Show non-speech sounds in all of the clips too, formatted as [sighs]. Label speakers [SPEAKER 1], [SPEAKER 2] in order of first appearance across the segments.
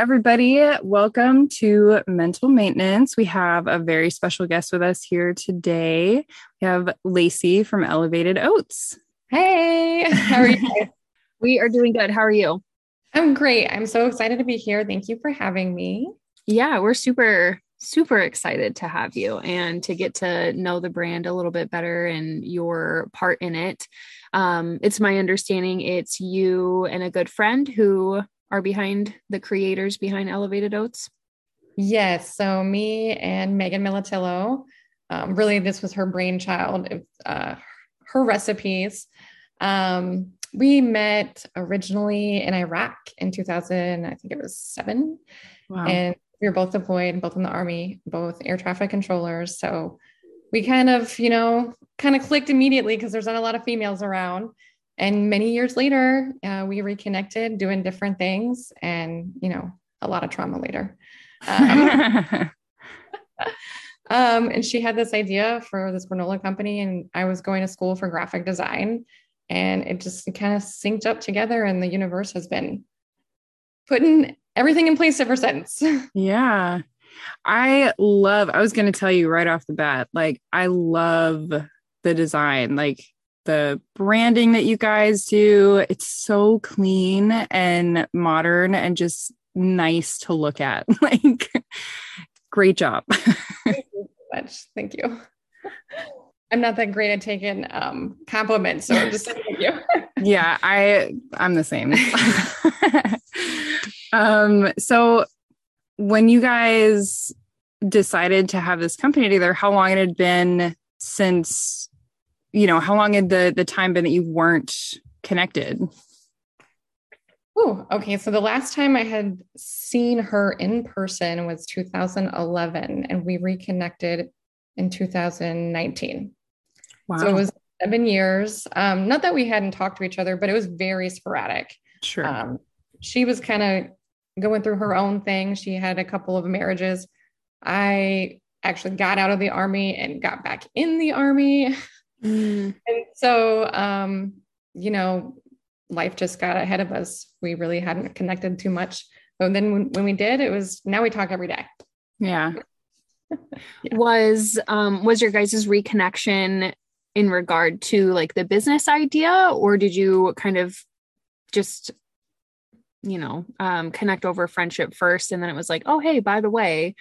[SPEAKER 1] Everybody, welcome to Mental Maintenance. We have a very special guest with us here today. We have Lacey from Elevated Oats.
[SPEAKER 2] Hey, how are you? [laughs]
[SPEAKER 3] we are doing good. How are you?
[SPEAKER 2] I'm great. I'm so excited to be here. Thank you for having me.
[SPEAKER 3] Yeah, we're super, super excited to have you and to get to know the brand a little bit better and your part in it. Um, it's my understanding it's you and a good friend who are behind the creators behind Elevated Oats?
[SPEAKER 2] Yes. So me and Megan Militillo, um, really, this was her brainchild, uh, her recipes. Um, we met originally in Iraq in 2000, I think it was seven. Wow. And we were both deployed, both in the army, both air traffic controllers. So we kind of, you know, kind of clicked immediately because there's not a lot of females around and many years later uh, we reconnected doing different things and you know a lot of trauma later. Um, [laughs] [laughs] um, and she had this idea for this granola company and i was going to school for graphic design and it just kind of synced up together and the universe has been putting everything in place ever since. [laughs]
[SPEAKER 1] Yeah. I love i was going to tell you right off the bat like i love the design. Like the branding that you guys do. It's so clean and modern and just nice to look at. [laughs] like, great job. [laughs]
[SPEAKER 2] Thank you so much. Thank you. [laughs] I'm not that great at taking um, compliments, so I'm just thank you.
[SPEAKER 1] yeah, I I'm the same. um, so when you guys decided to have this company together, how long it had been since you know, how long had the the time been that you weren't connected?
[SPEAKER 2] Oh, okay. So the last time I had seen her in person was 2011, and we reconnected in 2019. Wow. So it was seven years. Um, not that we hadn't talked to each other, but it was very sporadic.
[SPEAKER 1] Sure. Um,
[SPEAKER 2] she was kind of going through her own thing. She had a couple of marriages. I actually got out of the army and got back in the army. [laughs] Mm. And so, um, you know, life just got ahead of us. We really hadn't connected too much. But then when, when we did, it was now we talk every day.
[SPEAKER 1] Yeah. [laughs]
[SPEAKER 3] yeah. Was um was your guys' reconnection in regard to like the business idea, or did you kind of just you know um connect over friendship first and then it was like, oh hey, by the way,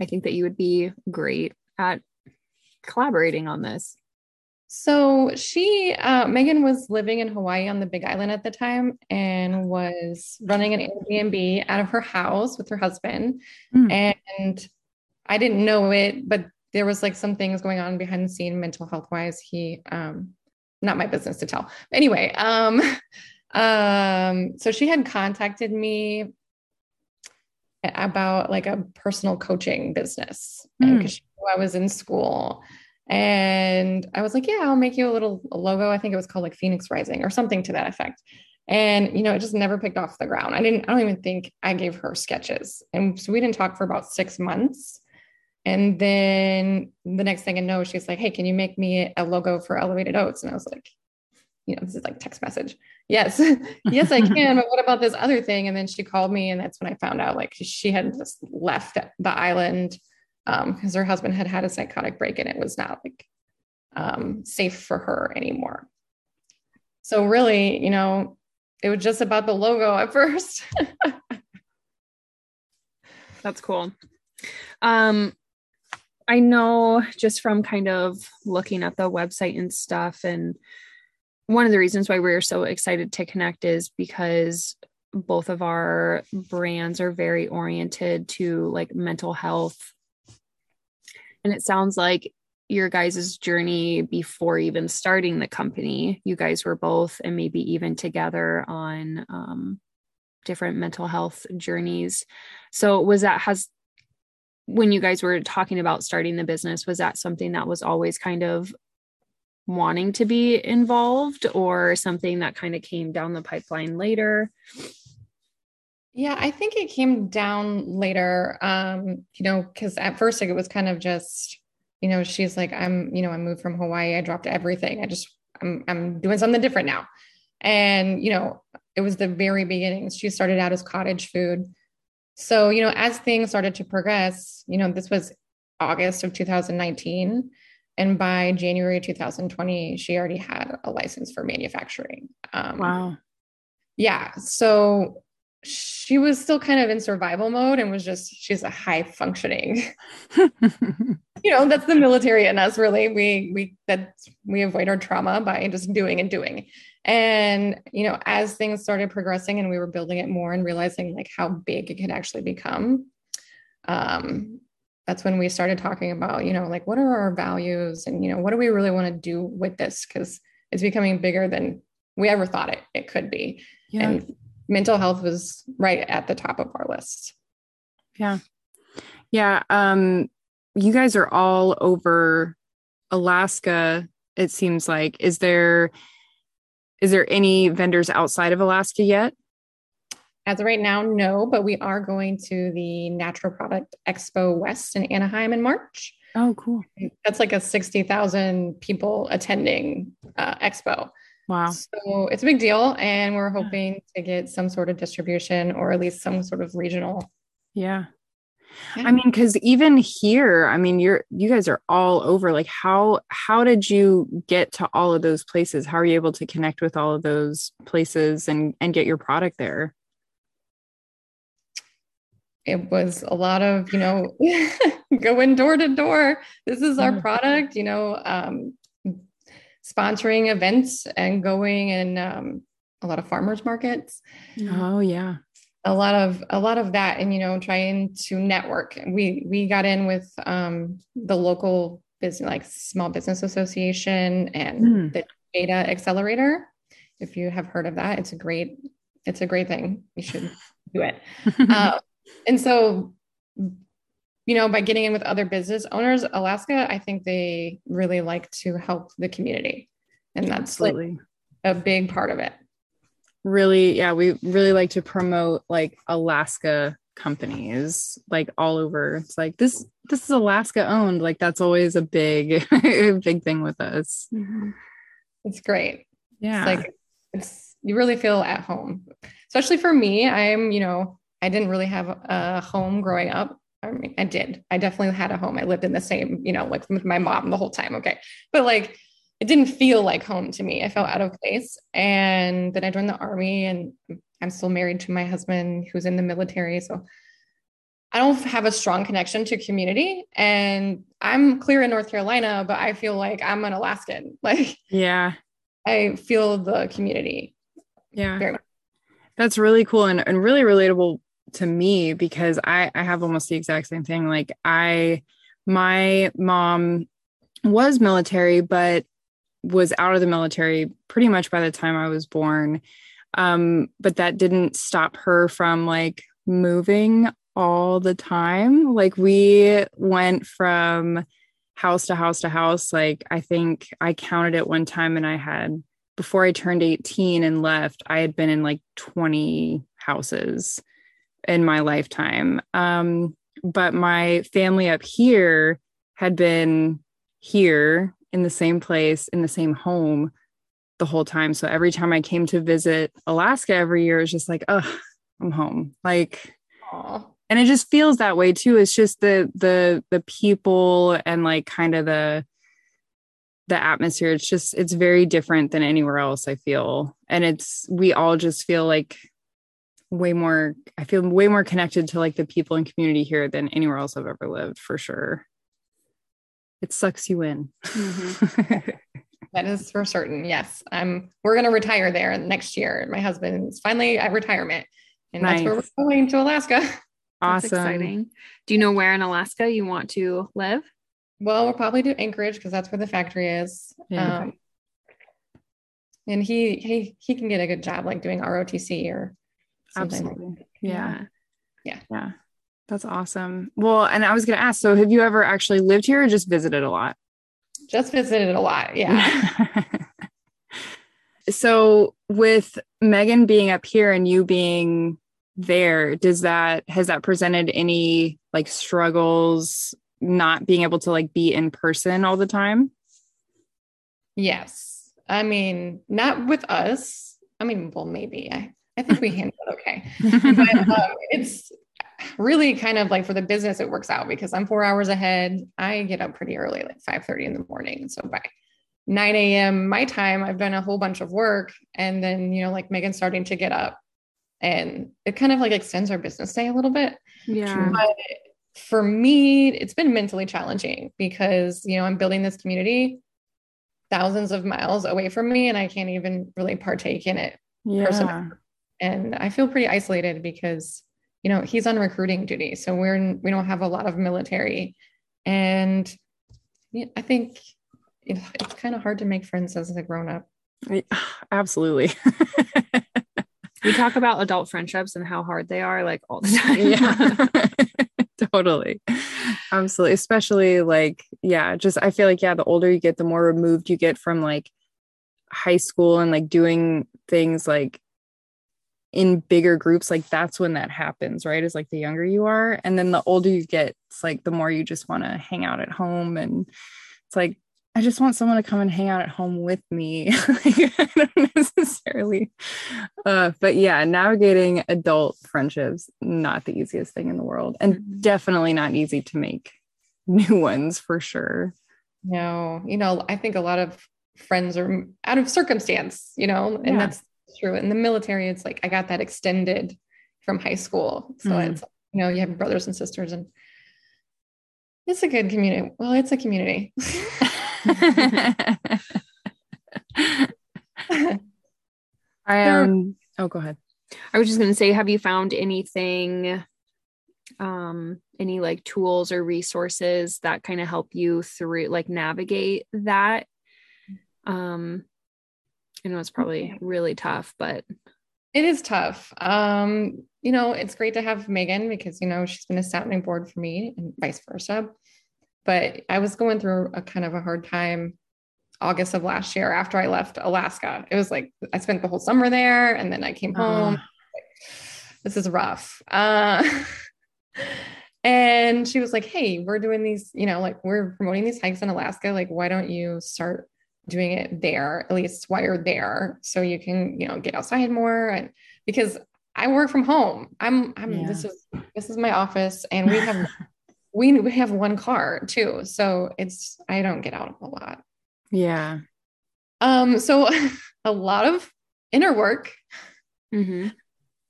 [SPEAKER 3] I think that you would be great at collaborating on this.
[SPEAKER 2] So she, uh, Megan was living in Hawaii on the Big Island at the time and was running an Airbnb out of her house with her husband. Mm. And I didn't know it, but there was like some things going on behind the scene, mental health wise. He, um, not my business to tell. Anyway, um, [laughs] um, so she had contacted me about like a personal coaching business because mm. she knew I was in school and I was like, yeah, I'll make you a little logo. I think it was called like Phoenix Rising or something to that effect. And, you know, it just never picked off the ground. I didn't, I don't even think I gave her sketches. And so we didn't talk for about six months. And then the next thing I know, she's like, hey, can you make me a logo for Elevated Oats? And I was like, you know, this is like text message. Yes, [laughs] yes, I [laughs] can. But what about this other thing? And then she called me, and that's when I found out like she had just left the island um, because her husband had had a psychotic break and it was not like um, safe for her anymore. So really, you know, it was just about the logo at first. [laughs]
[SPEAKER 3] That's cool. Um, I know just from kind of looking at the website and stuff, and one of the reasons why we're so excited to connect is because both of our brands are very oriented to like mental health and it sounds like your guys' journey before even starting the company, you guys were both and maybe even together on um, different mental health journeys. So, was that, has, when you guys were talking about starting the business, was that something that was always kind of wanting to be involved or something that kind of came down the pipeline later?
[SPEAKER 2] Yeah, I think it came down later. Um, you know, because at first like, it was kind of just, you know, she's like, I'm, you know, I moved from Hawaii, I dropped everything. I just I'm I'm doing something different now. And, you know, it was the very beginnings. She started out as cottage food. so, you know, as things started to progress, you know, this was August of 2019. And by January 2020, she already had a license for manufacturing.
[SPEAKER 1] Um, wow.
[SPEAKER 2] Yeah. So she was still kind of in survival mode and was just, she's a high functioning. [laughs] you know, that's the military in us, really. We, we, that we avoid our trauma by just doing and doing. And, you know, as things started progressing and we were building it more and realizing like how big it could actually become, um, that's when we started talking about, you know, like what are our values and, you know, what do we really want to do with this? Because it's becoming bigger than we ever thought it, it could be. Yeah. And mental health was right at the top of our list.
[SPEAKER 1] Yeah. Yeah. Um, you guys are all over Alaska, it seems like. Is there is there any vendors outside of Alaska yet?
[SPEAKER 2] As of right now, no, but we are going to the Natural Product Expo West in Anaheim in March.
[SPEAKER 1] Oh, cool.
[SPEAKER 2] That's like a 60,000 people attending uh, expo.
[SPEAKER 1] Wow.
[SPEAKER 2] So it's a big deal. And we're hoping to get some sort of distribution or at least some sort of regional
[SPEAKER 1] yeah. Yeah. I mean, because even here, I mean, you're you guys are all over. Like, how how did you get to all of those places? How are you able to connect with all of those places and and get your product there?
[SPEAKER 2] It was a lot of, you know, [laughs] going door to door. This is our mm-hmm. product, you know, um, sponsoring events and going and um, a lot of farmers markets.
[SPEAKER 1] Oh yeah.
[SPEAKER 2] A lot of a lot of that and you know trying to network. We we got in with um the local business like small business association and mm. the data accelerator. If you have heard of that it's a great it's a great thing. You should do it. Uh, [laughs] and so you know by getting in with other business owners alaska i think they really like to help the community. And that's Absolutely. like a big part of it.
[SPEAKER 1] Really yeah we really like to promote like alaska companies like all over. It's like this this is alaska owned. Like that's always a big [laughs] big thing with us.
[SPEAKER 2] Mm-hmm. it's great.
[SPEAKER 1] Yeah.
[SPEAKER 2] it's like it's you really feel at home. Especially for me i'm you know i didn't really have a home growing up I mean, I did. I definitely had a home. I lived in the same, you know, like with my mom the whole time. Okay. But like it didn't feel like home to me. I felt out of place. And then I joined the army and I'm still married to my husband who's in the military. So I don't have a strong connection to community. And I'm clear in North Carolina, but I feel like I'm an Alaskan. [laughs] Like,
[SPEAKER 1] yeah,
[SPEAKER 2] I feel the community.
[SPEAKER 1] Yeah. That's really cool and, and really relatable to me because I, I have almost the exact same thing. Like, I, my mom was military, but was out of the military pretty much by the time I was born. Um, but that didn't stop her from like moving all the time. Like we went from house to house to house. Like I think I counted it one time and I had before I turned 18 and left, I had been in like 20 houses in my lifetime. Um, but my family up here had been here in the same place, in the same home the whole time. So every time I came to visit Alaska every year, it's just like, oh, I'm home. Like, Aww. and it just feels that way too. It's just the the the people and like kind of the the atmosphere. It's just it's very different than anywhere else. I feel, and it's we all just feel like way more. I feel way more connected to like the people and community here than anywhere else I've ever lived for sure it sucks you in.
[SPEAKER 2] Mm-hmm. [laughs] that is for certain. Yes. I'm we're gonna retire there next year. My husband's finally at retirement. And nice. that's where we're going to Alaska. [laughs]
[SPEAKER 1] Awesome. That's exciting.
[SPEAKER 3] Do you know where in Alaska you want to live?
[SPEAKER 2] Well, we'll probably do Anchorage because that's where the factory is. Yeah. Um, and he he he can get a good job like doing ROTC or
[SPEAKER 1] Absolutely. yeah.
[SPEAKER 2] Yeah.
[SPEAKER 1] Yeah. That's awesome. Well, and I was going to ask so have you ever actually lived here or just visited a lot?
[SPEAKER 2] Just visited a lot. Yeah. [laughs]
[SPEAKER 1] so, with Megan being up here and you being there, does that, has that presented any like struggles not being able to like be in person all the time?
[SPEAKER 2] Yes. I mean, not with us. I mean, well, maybe I, I think we handled it okay. [laughs] but um, it's really kind of like for the business, it works out because I'm four hours ahead. I get up pretty early, like 5 30 in the morning. So by 9 a.m. my time, I've done a whole bunch of work. And then, you know, like Megan's starting to get up and it kind of like extends our business day a little bit.
[SPEAKER 3] Yeah.
[SPEAKER 2] But for me, it's been mentally challenging because, you know, I'm building this community thousands of miles away from me and I can't even really partake in it.
[SPEAKER 1] Yeah.
[SPEAKER 2] Personally. And I feel pretty isolated because, you know, he's on recruiting duty. So we're, in, we don't have a lot of military. And I think you know, it's kind of hard to make friends as a grown up. [sighs]
[SPEAKER 1] Absolutely.
[SPEAKER 3] we talk about adult friendships and how hard they are like all the [laughs] time.
[SPEAKER 1] Yeah. [laughs] totally. Absolutely. Especially like, yeah, just I feel like, yeah, the older you get, the more removed you get from like high school and like doing things like in bigger groups like that's when that happens right is like the younger you are and then the older you get it's like the more you just want to hang out at home and it's like I just want someone to come and hang out at home with me. [laughs] I don't necessarily. Uh, but yeah, navigating adult friendships, not the easiest thing in the world, and mm-hmm. definitely not easy to make [laughs] new ones for sure.
[SPEAKER 2] No, you know, I think a lot of friends are out of circumstance, you know, and yeah. that's true. In the military, it's like I got that extended from high school. So mm. it's, you know, you have brothers and sisters and it's a good community. Well, it's a community. [laughs]
[SPEAKER 1] I um oh go ahead.
[SPEAKER 3] I was just gonna say, have you found anything um any like tools or resources that kind of help you through like navigate that? Um I know it's probably really tough, but
[SPEAKER 2] it is tough. Um, you know, it's great to have Megan because you know she's been a sounding board for me and vice versa but I was going through a kind of a hard time August of last year after I left Alaska. It was like I spent the whole summer there and then I came home. Uh. This is rough. Uh, [laughs] and she was like, Hey, we're doing these, you know, like we're promoting these hikes in Alaska. Like, why don't you start doing it there, at least while you're there, so you can, you know, get outside more? And because I work from home, I'm, I'm, yeah. this is, this is my office and we have [laughs] we we have one car too. So it's, I don't get out a lot.
[SPEAKER 1] Yeah.
[SPEAKER 2] Um, so [laughs] a lot of inner work,
[SPEAKER 3] mm-hmm.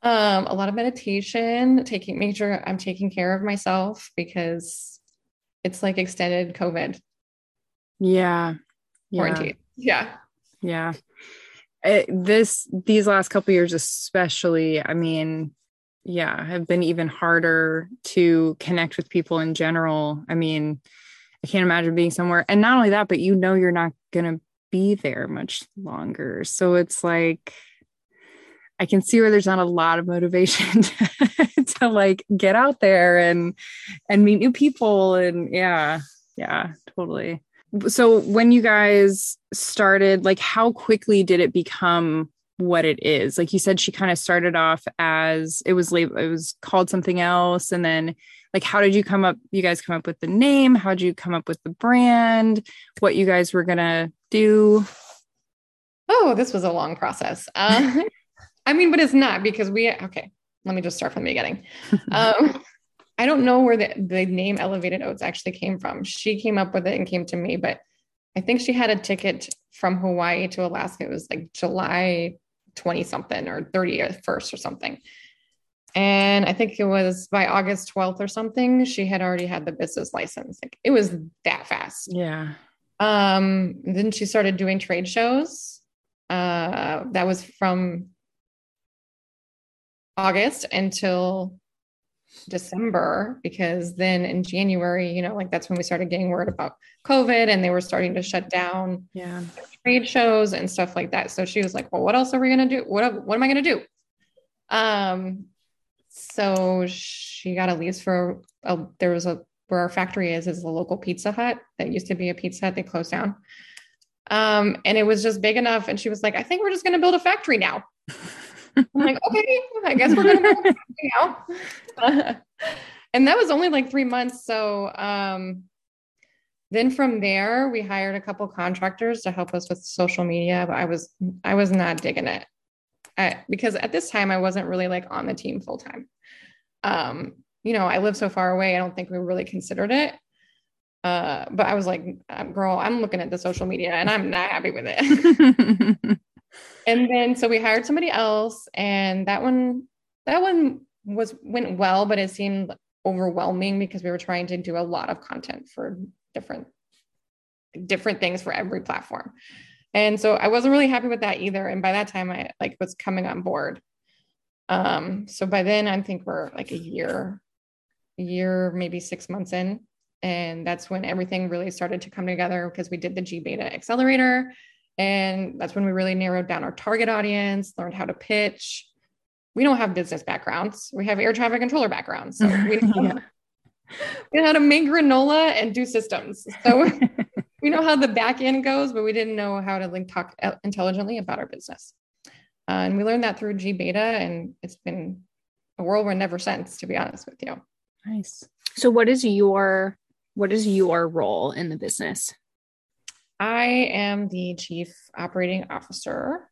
[SPEAKER 2] um, a lot of meditation, taking, make sure I'm taking care of myself because it's like extended COVID.
[SPEAKER 1] Yeah.
[SPEAKER 2] Quarantine. Yeah.
[SPEAKER 1] Yeah. It, this, these last couple years, especially, I mean, yeah have been even harder to connect with people in general i mean i can't imagine being somewhere and not only that but you know you're not going to be there much longer so it's like i can see where there's not a lot of motivation [laughs] to, to like get out there and and meet new people and yeah yeah totally so when you guys started like how quickly did it become what it is. Like you said, she kind of started off as it was labeled, it was called something else. And then like, how did you come up? You guys come up with the name? How did you come up with the brand? What you guys were going to do?
[SPEAKER 2] Oh, this was a long process. Uh, [laughs] I mean, but it's not because we, okay, let me just start from the beginning. [laughs] Um, I don't know where the, the name Elevated Oats actually came from. She came up with it and came to me, but I think she had a ticket from Hawaii to Alaska. It was like July 20 something or 31st or something. And I think it was by August 12th or something, she had already had the business license. Like it was that fast.
[SPEAKER 1] Yeah.
[SPEAKER 2] Um, then she started doing trade shows. Uh, that was from August until December, because then in January, you know, like that's when we started getting word about COVID and they were starting to shut down
[SPEAKER 1] yeah.
[SPEAKER 2] trade shows and stuff like that. So she was like, well, what else are we going to do? What, what am I going to do? Um, so she got a lease for, a, there was a, where our factory is, is a local Pizza Hut that used to be a Pizza Hut. They closed down. Um, and it was just big enough. And she was like, I think we're just going to build a factory now. [laughs] I'm like, okay, I guess we're going to build a factory now. and that was only like three months. So, um, then from there we hired a couple contractors to help us with social media but i was i was not digging it I, because at this time i wasn't really like on the team full time um you know, I live so far away. I don't think we really considered it. Uh, but I was like, girl, I'm looking at the social media and I'm not happy with it. [laughs] [laughs] and then so we hired somebody else, and that one, that one was went well, but it seemed overwhelming because we were trying to do a lot of content for different different things for every platform. And so I wasn't really happy with that either. And by that time I like was coming on board. Um, so by then I think we're like a year, year, maybe six months in. And that's when everything really started to come together because we did the G Beta accelerator. And that's when we really narrowed down our target audience, learned how to pitch. We don't have business backgrounds. We have air traffic controller backgrounds. So we [laughs] know, yeah. we know how to make granola and do systems. So [laughs] we know how the back end goes, but we didn't know how to like talk uh, intelligently about our business. Uh, and we learned that through G Beta, and it's been a whirlwind ever since, to be honest with you.
[SPEAKER 3] Nice. So, what is your what is your role in the business?
[SPEAKER 2] I am the chief operating officer.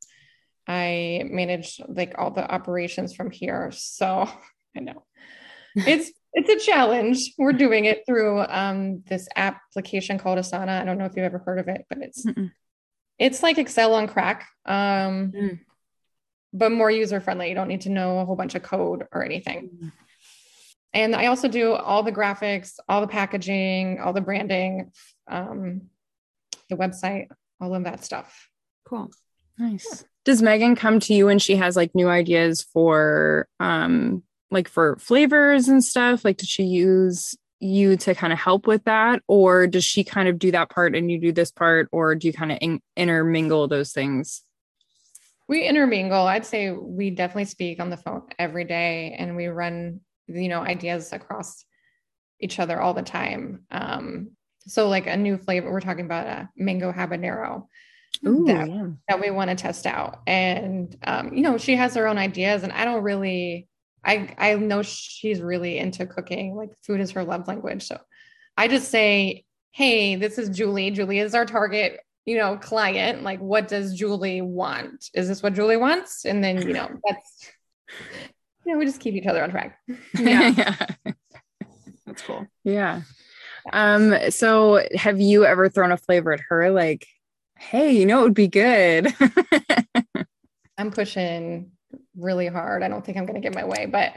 [SPEAKER 2] I manage like all the operations from here. So [laughs] I know it's it's a challenge. We're doing it through um, this application called Asana. I don't know if you've ever heard of it, but it's Mm-mm. it's like Excel on crack, um, mm. but more user friendly. You don't need to know a whole bunch of code or anything. Mm. And I also do all the graphics, all the packaging, all the branding, um, the website, all of that stuff.
[SPEAKER 3] Cool.
[SPEAKER 1] Nice. Yeah. Does Megan come to you when she has like new ideas for um like for flavors and stuff? Like, did she use you to kind of help with that? Or does she kind of do that part and you do this part? Or do you kind of in- intermingle those things?
[SPEAKER 2] We intermingle. I'd say we definitely speak on the phone every day and we run, you know, ideas across each other all the time. Um, so like a new flavor, we're talking about a mango habanero. Ooh, that, yeah. that we want to test out. And um, you know, she has her own ideas and I don't really I I know she's really into cooking. Like food is her love language. So I just say, "Hey, this is Julie. Julie is our target, you know, client. Like what does Julie want? Is this what Julie wants?" And then, you know, [laughs] that's you know, we just keep each other on track. [laughs]
[SPEAKER 3] Yeah. yeah. That's cool.
[SPEAKER 1] Yeah. Um so have you ever thrown a flavor at her like, "Hey, you know it would be good." [laughs]
[SPEAKER 2] I'm pushing really hard. I don't think I'm going to get my way, but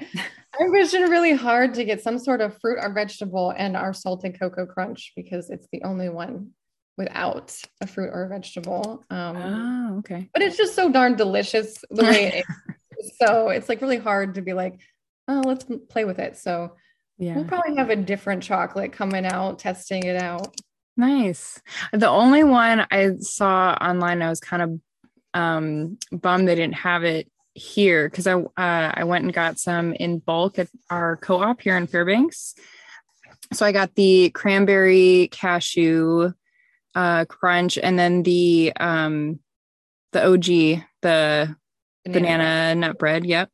[SPEAKER 2] I'm pushing really hard to get some sort of fruit or vegetable and our salted cocoa crunch because it's the only one without a fruit or a vegetable.
[SPEAKER 1] Um, oh, okay.
[SPEAKER 2] But it's just so darn delicious the way it is. [laughs] So it's like really hard to be like, oh, let's play with it. So yeah, we'll probably have a different chocolate coming out, testing it out.
[SPEAKER 1] Nice. The only one I saw online, I was kind of um bummed they didn't have it here because I uh, I went and got some in bulk at our co-op here in Fairbanks. So I got the cranberry cashew uh, crunch and then the um, the OG the banana, banana nut bread. Yep,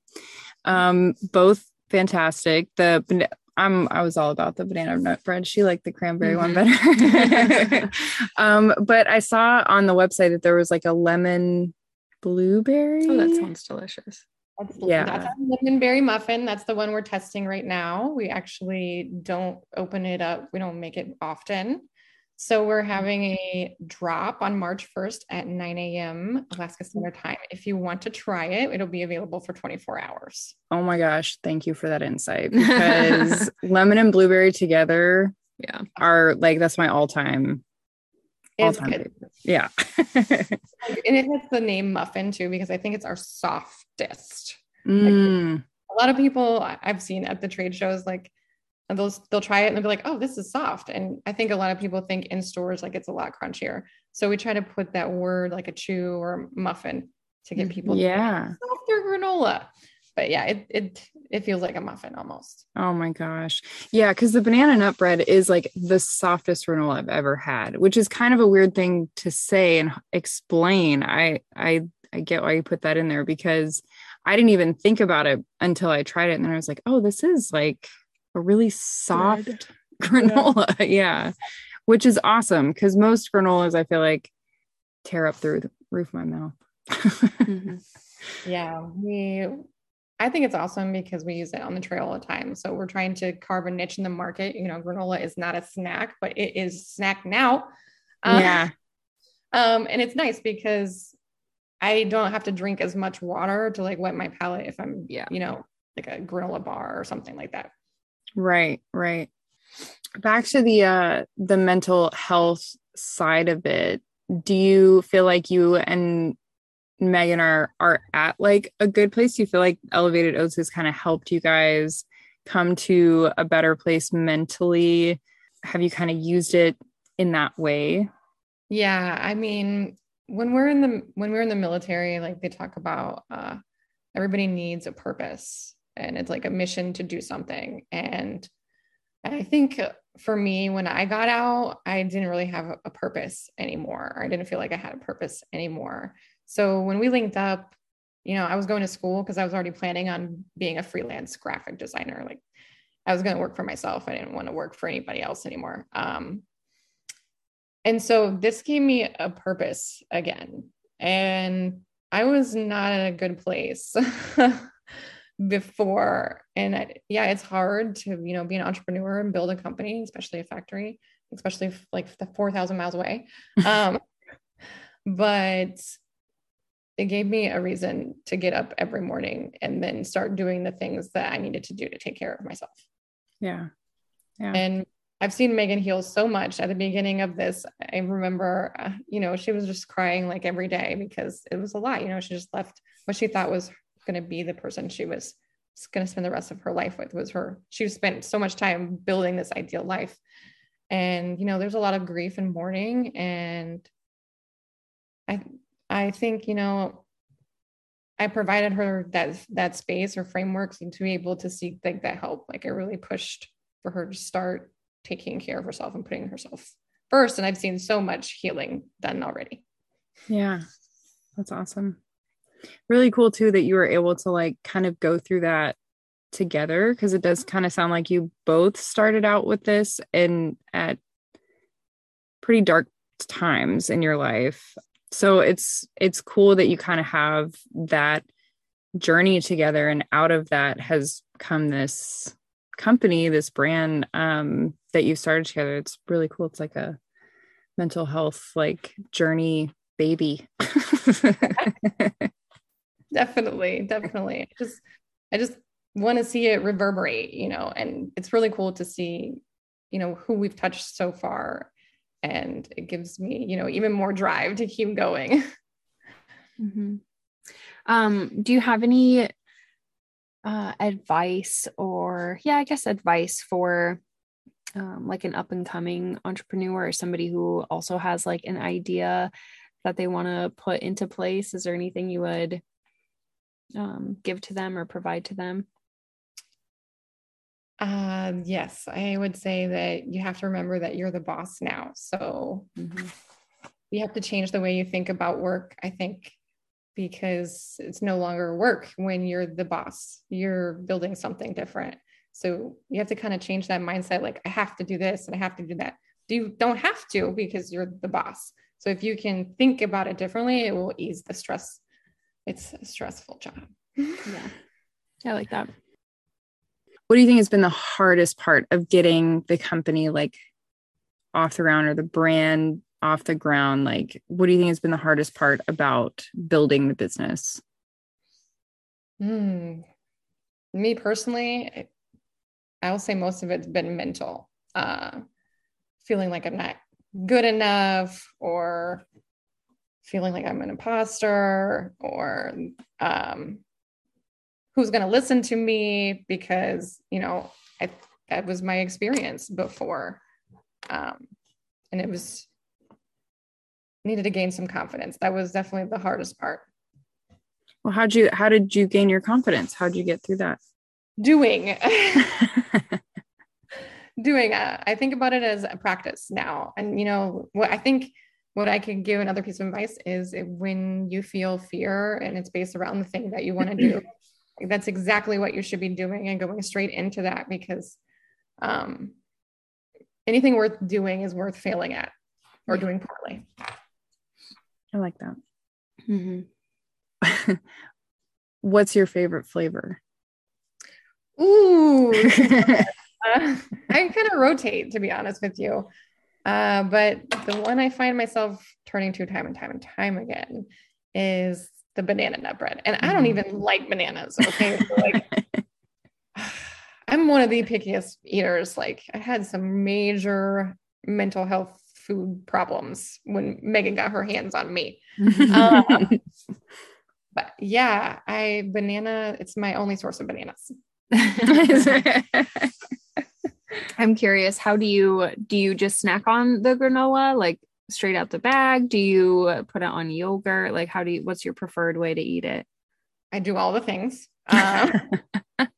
[SPEAKER 1] um, both fantastic. The I'm I was all about the banana nut bread. She liked the cranberry mm-hmm. one better. [laughs] um, but I saw on the website that there was like a lemon blueberry.
[SPEAKER 3] Oh, that sounds delicious.
[SPEAKER 2] That's, yeah. That's our lemon berry muffin. That's the one we're testing right now. We actually don't open it up. We don't make it often. So we're having a drop on March 1st at 9 a.m. Alaska Standard Time. If you want to try it, it'll be available for 24 hours.
[SPEAKER 1] Oh my gosh. Thank you for that insight [laughs] because lemon and blueberry together
[SPEAKER 3] yeah
[SPEAKER 1] are like that's my all-time
[SPEAKER 2] it's good.
[SPEAKER 1] Yeah. [laughs]
[SPEAKER 2] and it has the name muffin too, because I think it's our softest.
[SPEAKER 1] Mm.
[SPEAKER 2] Like, a lot of people I've seen at the trade shows, like those they'll try it and they'll be like, oh, this is soft. And I think a lot of people think in stores like it's a lot crunchier. So we try to put that word like a chew or muffin to get mm, people
[SPEAKER 1] yeah
[SPEAKER 2] softer granola but yeah, it it it feels like a muffin almost.
[SPEAKER 1] Oh my gosh. Yeah, because the banana nut bread is like the softest granola I've ever had, which is kind of a weird thing to say and explain. I I I get why you put that in there because I didn't even think about it until I tried it. And then I was like, oh, this is like a really soft [laughs] granola. Yeah. [laughs] yeah. Which is awesome because most granolas I feel like tear up through the roof of my mouth.
[SPEAKER 2] mm-hmm. [laughs] Yeah. We I think it's awesome because we use it on the trail all the time. So we're trying to carve a niche in the market. You know, granola is not a snack, but it is snack now.
[SPEAKER 1] Um, yeah.
[SPEAKER 2] Um, and it's nice because I don't have to drink as much water to like wet my palate if I'm, yeah, you know, like a granola bar or something like that.
[SPEAKER 1] Right, right. Back to the uh the mental health side of it. Do you feel like you and Megan are are at like a good place? Do you feel like Elevated Oats has kind of helped you guys come to a better place mentally? Have you kind of used it in that way?
[SPEAKER 2] Yeah, I mean, when we're in the when we're in the military, like they talk about uh everybody needs a purpose and it's like a mission to do something. And I think for me, when I got out, I didn't really have a purpose anymore. I didn't feel like I had a purpose anymore. So when we linked up, you know, I was going to school because I was already planning on being a freelance graphic designer. Like I was going to work for myself. I didn't want to work for anybody else anymore. Um, and so this gave me a purpose again. And I was not in a good place [laughs] before. And I, yeah, it's hard to, you know, be an entrepreneur and build a company, especially a factory, especially if, like the 4,000 miles away. [laughs] Um, but it gave me a reason to get up every morning and then start doing the things that I needed to do to take care of myself.
[SPEAKER 1] Yeah.
[SPEAKER 2] Yeah. And I've seen Megan heal so much at the beginning of this. I remember, uh, you know, she was just crying like every day because it was a lot. You know, she just left what she thought was going to be the person she was going to spend the rest of her life with was her. She spent so much time building this ideal life. And, you know, there's a lot of grief and mourning. And I, I think, you know, I provided her that that space or frameworks and to be able to seek like that help. Like I really pushed for her to start taking care of herself and putting herself first. And I've seen so much healing done already.
[SPEAKER 1] Yeah. That's awesome. Really cool too that you were able to like kind of go through that together because it does kind of sound like you both started out with this and at pretty dark times in your life. So it's it's cool that you kind of have that journey together and out of that has come this company this brand um that you started together. It's really cool. It's like a mental health like journey baby [laughs]
[SPEAKER 2] definitely definitely. I just i just want to see it reverberate you know and it's really cool to see you know who we've touched so far. And it gives me you know even more drive to keep going. [laughs]
[SPEAKER 3] Mm-hmm. um do you have any uh advice or yeah i guess advice for um, like an up and coming entrepreneur or somebody who also has like an idea that they want to put into place? Is there anything you would um, give to them or provide to them
[SPEAKER 2] uh, yes, I would say that you have to remember that you're the boss now. So mm-hmm. you have to change the way you think about work, I think, because it's no longer work when you're the boss. You're building something different. So you have to kind of change that mindset like, I have to do this and I have to do that. You don't have to because you're the boss. So if you can think about it differently, it will ease the stress. It's a stressful job.
[SPEAKER 3] yeah. I like that
[SPEAKER 1] what do you think has been the hardest part of getting the company like off the ground or the brand off the ground like what do you think has been the hardest part about building the business
[SPEAKER 2] mm. me personally i will say most of it's been mental uh, feeling like i'm not good enough or feeling like i'm an imposter or um, who's going to listen to me because you know I, that was my experience before. Um, and it was needed to gain some confidence. That was definitely the hardest part.
[SPEAKER 1] Well how'd you how did you gain your confidence? How'd you get through that?
[SPEAKER 2] Doing. [laughs] Doing uh, i think about it as a practice now. And you know what i think what i can give another piece of advice is when you feel fear and it's based around the thing that you want to do [clears throat] that's exactly what you should be doing and going straight into that because um, anything worth doing is worth failing at or doing poorly.
[SPEAKER 1] I like that. Mm-hmm. [laughs] What's your favorite flavor?
[SPEAKER 2] Ooh. [laughs] uh, I kind of rotate, to be honest with you. Uh, but the one I find myself turning to time and time and time again is the banana nut bread. And I don't
[SPEAKER 1] Mhm.
[SPEAKER 2] even like bananas. Okay. So, like, [sighs] I'm one of the pickiest eaters. Like, I had some major mental health food problems when Megan got her hands on me. Uh, [laughs] but yeah, I banana, it's my only source of bananas. [laughs] [laughs]
[SPEAKER 3] I'm curious, how do you do you just snack on the granola like straight out the bag? Do you put it on yogurt? Like how do you what's your preferred way to eat it?
[SPEAKER 2] I do all the things. Um, [laughs]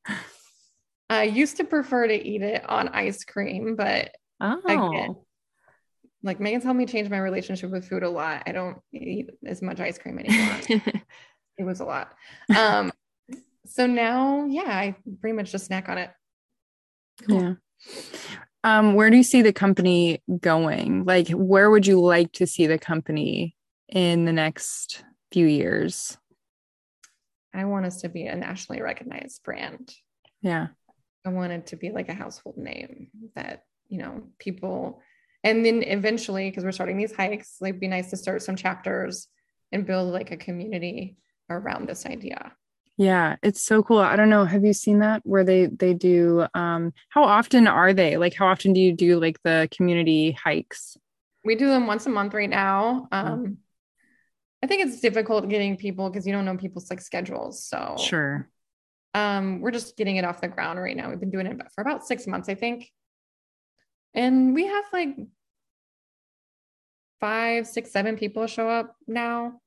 [SPEAKER 2] I used to prefer to eat it on ice cream, but
[SPEAKER 3] Oh.
[SPEAKER 2] like Megan's helped me change my relationship with food a lot. I don't eat as much ice cream anymore. [laughs] it was a lot. Um, so now, yeah, I pretty much just snack on it.
[SPEAKER 1] Yeah. Um, where do you see the company going? Like, where would you like to see the company in the next few years?
[SPEAKER 2] I want us to be a nationally recognized brand.
[SPEAKER 1] Yeah.
[SPEAKER 2] I want it to be like a household name that, you know, people, and then eventually, because we're starting these hikes, like be nice to start some chapters and build like a community around this idea.
[SPEAKER 1] Yeah, it's so cool. I don't know. Have you seen that where they they do um how often are they? Like how often do you do like the community hikes?
[SPEAKER 2] We do them once a month right now. Um, I think it's difficult getting people because you don't know people's like schedules. So
[SPEAKER 1] Sure.
[SPEAKER 2] um, we're just getting it off the ground right now. We've been doing it for about six months, I think. And we have like five, six, seven people show up now.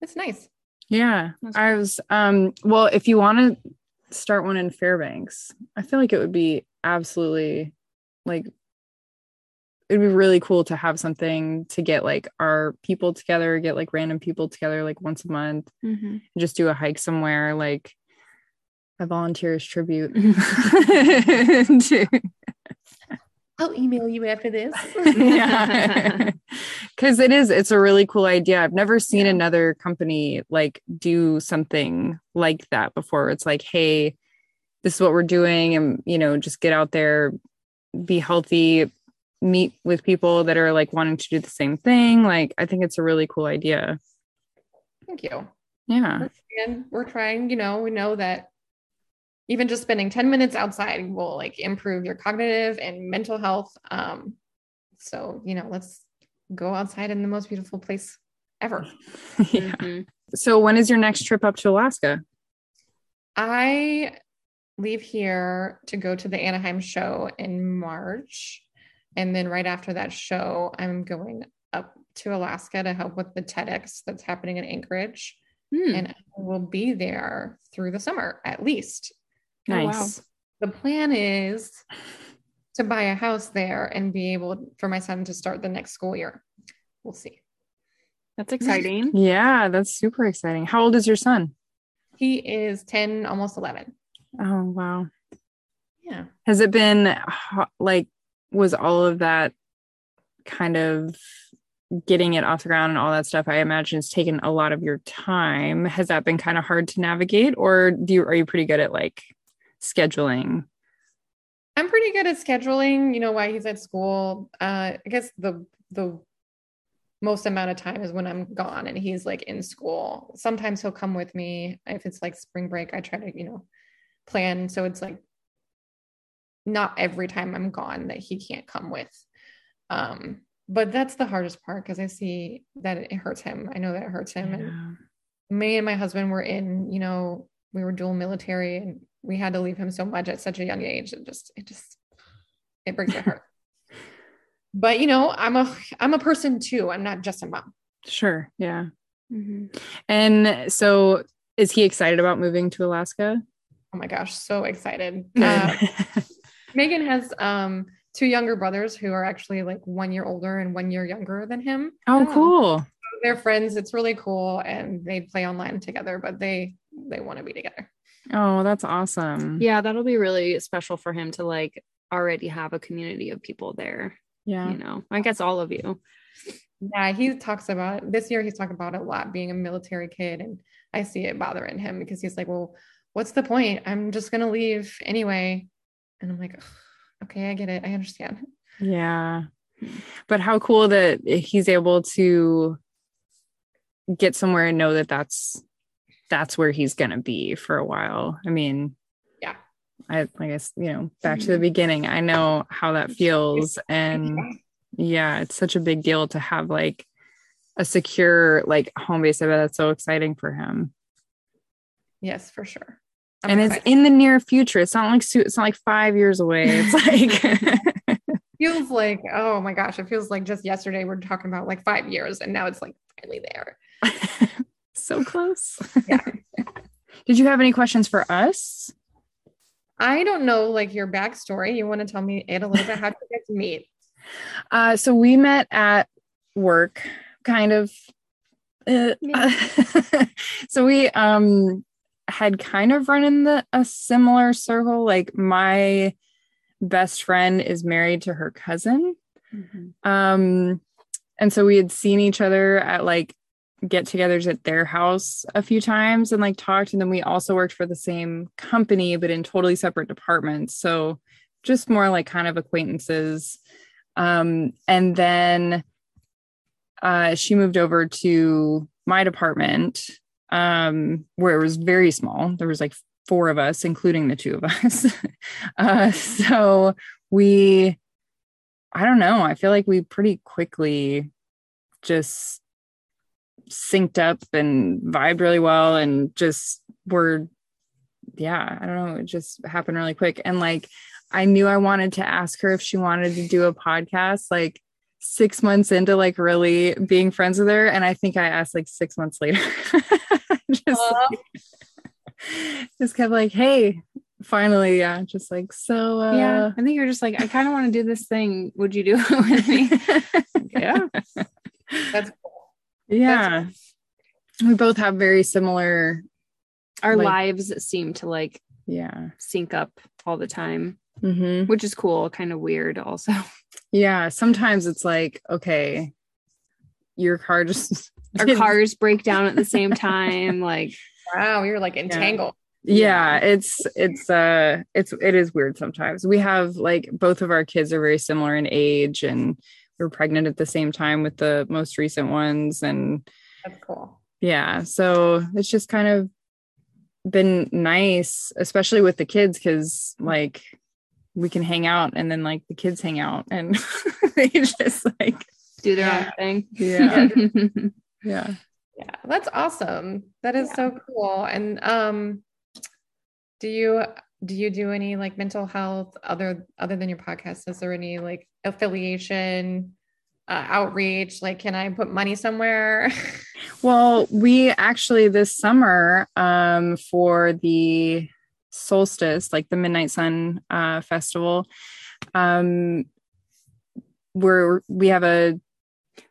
[SPEAKER 2] It's nice.
[SPEAKER 1] Yeah. I was um well, if you want to start one in Fairbanks, I feel like it would be absolutely like it'd be really cool to have something to get like our people together, get like random people together like once a month,
[SPEAKER 3] Mhm.
[SPEAKER 1] and just do a hike somewhere like a volunteer's tribute. [laughs] [laughs] [laughs] to-
[SPEAKER 2] I'll email you after this. [laughs] [laughs]
[SPEAKER 1] yeah [laughs] because it is it's a really cool idea i've never seen
[SPEAKER 2] Yeah.
[SPEAKER 1] another company like do something like that before it's like hey this is what we're doing and you know just get out there be healthy meet with people that are like wanting to do the same thing like i think it's a really cool idea
[SPEAKER 2] Thank you.
[SPEAKER 1] yeah
[SPEAKER 2] And we're trying, you know, we know that even just spending 10 minutes outside will like improve your cognitive and mental health. Um, so, you know, let's go outside in the most beautiful place ever. [laughs]
[SPEAKER 1] yeah
[SPEAKER 3] Mhm.
[SPEAKER 1] so when is your next trip up to alaska
[SPEAKER 2] I leave here to go to the Anaheim show in March. And then right after that show, I'm going up to Alaska to help with the TEDx that's happening in Anchorage.
[SPEAKER 3] Hmm.
[SPEAKER 2] And I will be there through the summer at least.
[SPEAKER 3] Oh, wow.
[SPEAKER 1] nice
[SPEAKER 2] The plan is to buy a house there and be able for my son to start the next school year. We'll see.
[SPEAKER 3] That's exciting. [laughs]
[SPEAKER 1] yeah that's super exciting how old is your son
[SPEAKER 2] He is 10, almost 11.
[SPEAKER 1] oh wow
[SPEAKER 2] Yeah.
[SPEAKER 1] Has it been like, was all of that kind of getting it off the ground and all that stuff? I imagine it's taken a lot of your time. Has that been kind of hard to navigate, or do you are you pretty good at like scheduling?
[SPEAKER 2] I'm pretty good at scheduling, you know, why he's at school. Uh, I guess the the most amount of time is when I'm gone and he's like in school. Sometimes he'll come with me. If it's like spring break, I try to, you know, plan. So it's like not every time I'm gone that he can't come with. Um, but that's the hardest part because I see that it hurts him. I know that it hurts him. And me and my husband were in, you know, we were dual military and we had to leave him so much at such a young age. It just, it just, it breaks my heart. [laughs] but you know, I'm a, I'm a person too. I'm not just a mom.
[SPEAKER 1] Sure. Yeah.
[SPEAKER 3] Mhm.
[SPEAKER 1] And so, is he excited about moving to Alaska?
[SPEAKER 2] Oh my gosh, so excited. [laughs] Uh, Megan has um two younger brothers who are actually like one year older and one year younger than him.
[SPEAKER 1] oh,
[SPEAKER 2] Yeah.
[SPEAKER 1] cool.
[SPEAKER 2] They're friends. It's really cool, and they play online together. But they they want to be together.
[SPEAKER 1] Oh, that's awesome.
[SPEAKER 3] Yeah, that'll be really special for him to like already have a community of people there.
[SPEAKER 1] Yeah.
[SPEAKER 3] You know, I guess all of you.
[SPEAKER 2] Yeah, he talks about this year. He's talking about it a lot being a military kid, and I see it bothering him because he's like, well, what's the point? I'm just going to leave anyway. And I'm like, okay, I get it. I understand.
[SPEAKER 1] Yeah. But how cool that he's able to get somewhere and know that that's that's where he's going to be for a while. I mean,
[SPEAKER 2] yeah.
[SPEAKER 1] I I guess, you know, back to the mm-hmm. beginning. I know how that feels and yeah, it's such a big deal to have like a secure like home base. I bet that's so exciting for him.
[SPEAKER 2] Yes, for sure.
[SPEAKER 1] I'm and excited. it's in the near future. It's not like it's not like five years away. It's like [laughs] [laughs]
[SPEAKER 2] feels like oh my gosh, it feels like just yesterday we are talking about like five years, and now it's like finally there. [laughs]
[SPEAKER 1] so [laughs] close. Yeah. Did you have any questions for us?
[SPEAKER 2] I don't know, like your backstory. You want to tell me it a little bit? How did you guys meet?
[SPEAKER 1] Uh, so we met at work, kind of. Uh, [laughs] so we um had kind of run in the a similar circle. Like my best friend is married to her cousin. Mm-hmm. Um, and so we had seen each other at like get togethers at their house a few times and like talked. And then we also worked for the same company, but in totally separate departments. So just more like kind of acquaintances. Um, and then uh, she moved over to my department um, where it was very small. There was like four of us, including the two of us. [laughs] uh, so we, I don't know, I feel like we pretty quickly just synced up and vibed really well and just were, yeah, I don't know, it just happened really quick. And like, I knew I wanted to ask her if she wanted to do a podcast. Like, six months into like really being friends with her. And i think i asked like six months later. [laughs] Just, like, [laughs] just kept like hey finally yeah just like so uh,
[SPEAKER 3] yeah i think you're just like i kind of want to do this thing. Would you do it [laughs] with me?
[SPEAKER 2] Yeah. That's
[SPEAKER 1] yeah. That's we both have very similar
[SPEAKER 3] our like, lives seem to like
[SPEAKER 1] yeah.
[SPEAKER 3] sync up all the time
[SPEAKER 1] mm-hmm.
[SPEAKER 3] which is cool kind of weird also. [laughs]
[SPEAKER 1] Yeah sometimes it's like okay your car just
[SPEAKER 3] our cars break down at the same time like [laughs]
[SPEAKER 2] wow you're like entangled.
[SPEAKER 1] Yeah. yeah it's it's uh it's it is weird sometimes. We have like both of our kids are very similar in age and we're pregnant at the same time with the most recent ones and
[SPEAKER 2] that's cool
[SPEAKER 1] yeah so it's just kind of been nice especially with the kids because like we can hang out and then like the kids hang out and [laughs] they just like
[SPEAKER 3] do their yeah. own thing.
[SPEAKER 1] Yeah. [laughs] yeah.
[SPEAKER 2] Yeah. That's awesome. That is yeah. so cool. And um do you do you do any like mental health other other than your podcast? Is there any like affiliation uh, outreach? Like, can I put money somewhere? [laughs]
[SPEAKER 1] well, we actually this summer um, for the solstice, like the Midnight Sun uh, Festival. Um, we're we have a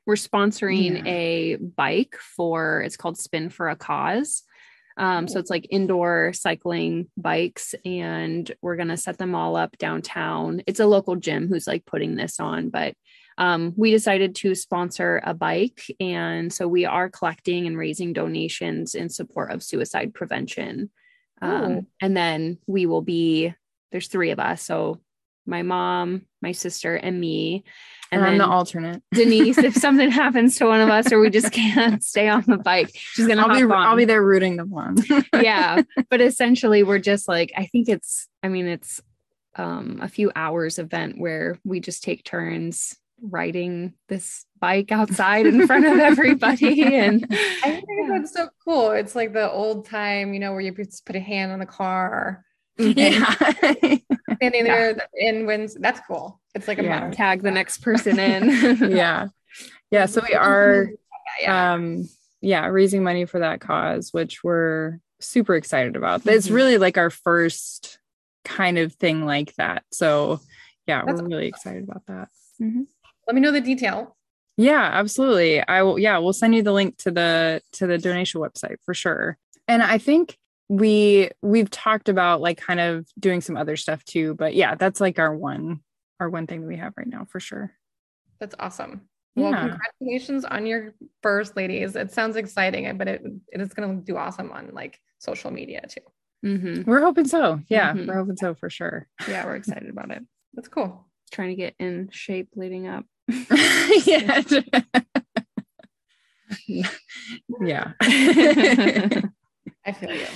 [SPEAKER 3] we're sponsoring yeah. a bike for it's called Spin for a Cause. Um, so it's like indoor cycling bikes, and we're gonna set them all up downtown. It's a local gym who's like putting this on, but um, we decided to sponsor a bike, and so we are collecting and raising donations in support of suicide prevention. Um, and then we will be, there's three of us. So my mom, my sister, and me.
[SPEAKER 1] And, and I'm the alternate. [laughs]
[SPEAKER 3] Denise, if something happens to one of us or we just can't [laughs] stay on the bike, she's gonna
[SPEAKER 1] I'll be
[SPEAKER 3] on.
[SPEAKER 1] I'll be there rooting them on. [laughs]
[SPEAKER 3] yeah. But essentially we're just like, I think it's I mean, it's um a few hours event where we just take turns riding this bike outside in front of everybody and
[SPEAKER 2] i think yeah. that's so cool it's like the old time you know where you just put a hand on the car
[SPEAKER 1] yeah [laughs]
[SPEAKER 2] standing there yeah. in wins. that's cool it's like a
[SPEAKER 3] yeah. tag the next [laughs] person in
[SPEAKER 1] yeah yeah so we [laughs] are um yeah raising money for that cause which we're super excited about mm-hmm. it's really like our first kind of thing like that so yeah that's we're really excited about that
[SPEAKER 2] mm-hmm let me know the detail.
[SPEAKER 1] Yeah, absolutely. I will yeah, we'll send you the link to the to the donation website for sure. And I think we we've talked about like kind of doing some other stuff too, but yeah, that's like our one our one thing that we have right now for sure.
[SPEAKER 2] That's awesome. Well, congratulations on your first ladies. It sounds exciting, but it it is going to do awesome on like social media too.
[SPEAKER 3] hmm
[SPEAKER 1] We're hoping so. Yeah,
[SPEAKER 3] Mhm.
[SPEAKER 1] we're hoping so for sure.
[SPEAKER 3] Yeah, we're excited about it.
[SPEAKER 2] That's cool.
[SPEAKER 3] Trying to get in shape leading up. [laughs] [laughs]
[SPEAKER 1] yeah. [laughs] yeah.
[SPEAKER 2] I feel you.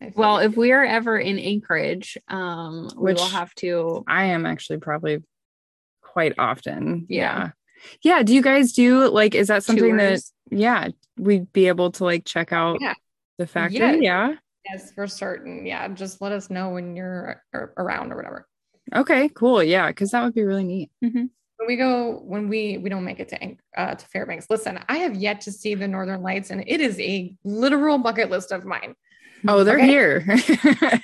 [SPEAKER 2] I feel
[SPEAKER 3] well,
[SPEAKER 2] you.
[SPEAKER 3] if we are ever in Anchorage, um, we will have to.
[SPEAKER 1] I am actually probably quite often.
[SPEAKER 3] Yeah.
[SPEAKER 1] Yeah. Yeah. Do you guys do like, is that something
[SPEAKER 3] tours.
[SPEAKER 1] that, yeah, we'd be able to like check out
[SPEAKER 2] Yeah.
[SPEAKER 1] the factory?
[SPEAKER 2] Yeah.
[SPEAKER 1] Yeah.
[SPEAKER 2] yes, for certain. Yeah, just let us know when you're around or whatever.
[SPEAKER 1] Okay. Cool. Yeah. Cause that would be really neat.
[SPEAKER 2] When we go, when we we don't make it to uh, to Fairbanks. Listen, I have yet to see the Northern Lights, and it is a literal bucket list of mine.
[SPEAKER 1] Oh, they're
[SPEAKER 2] Okay.
[SPEAKER 1] here. [laughs]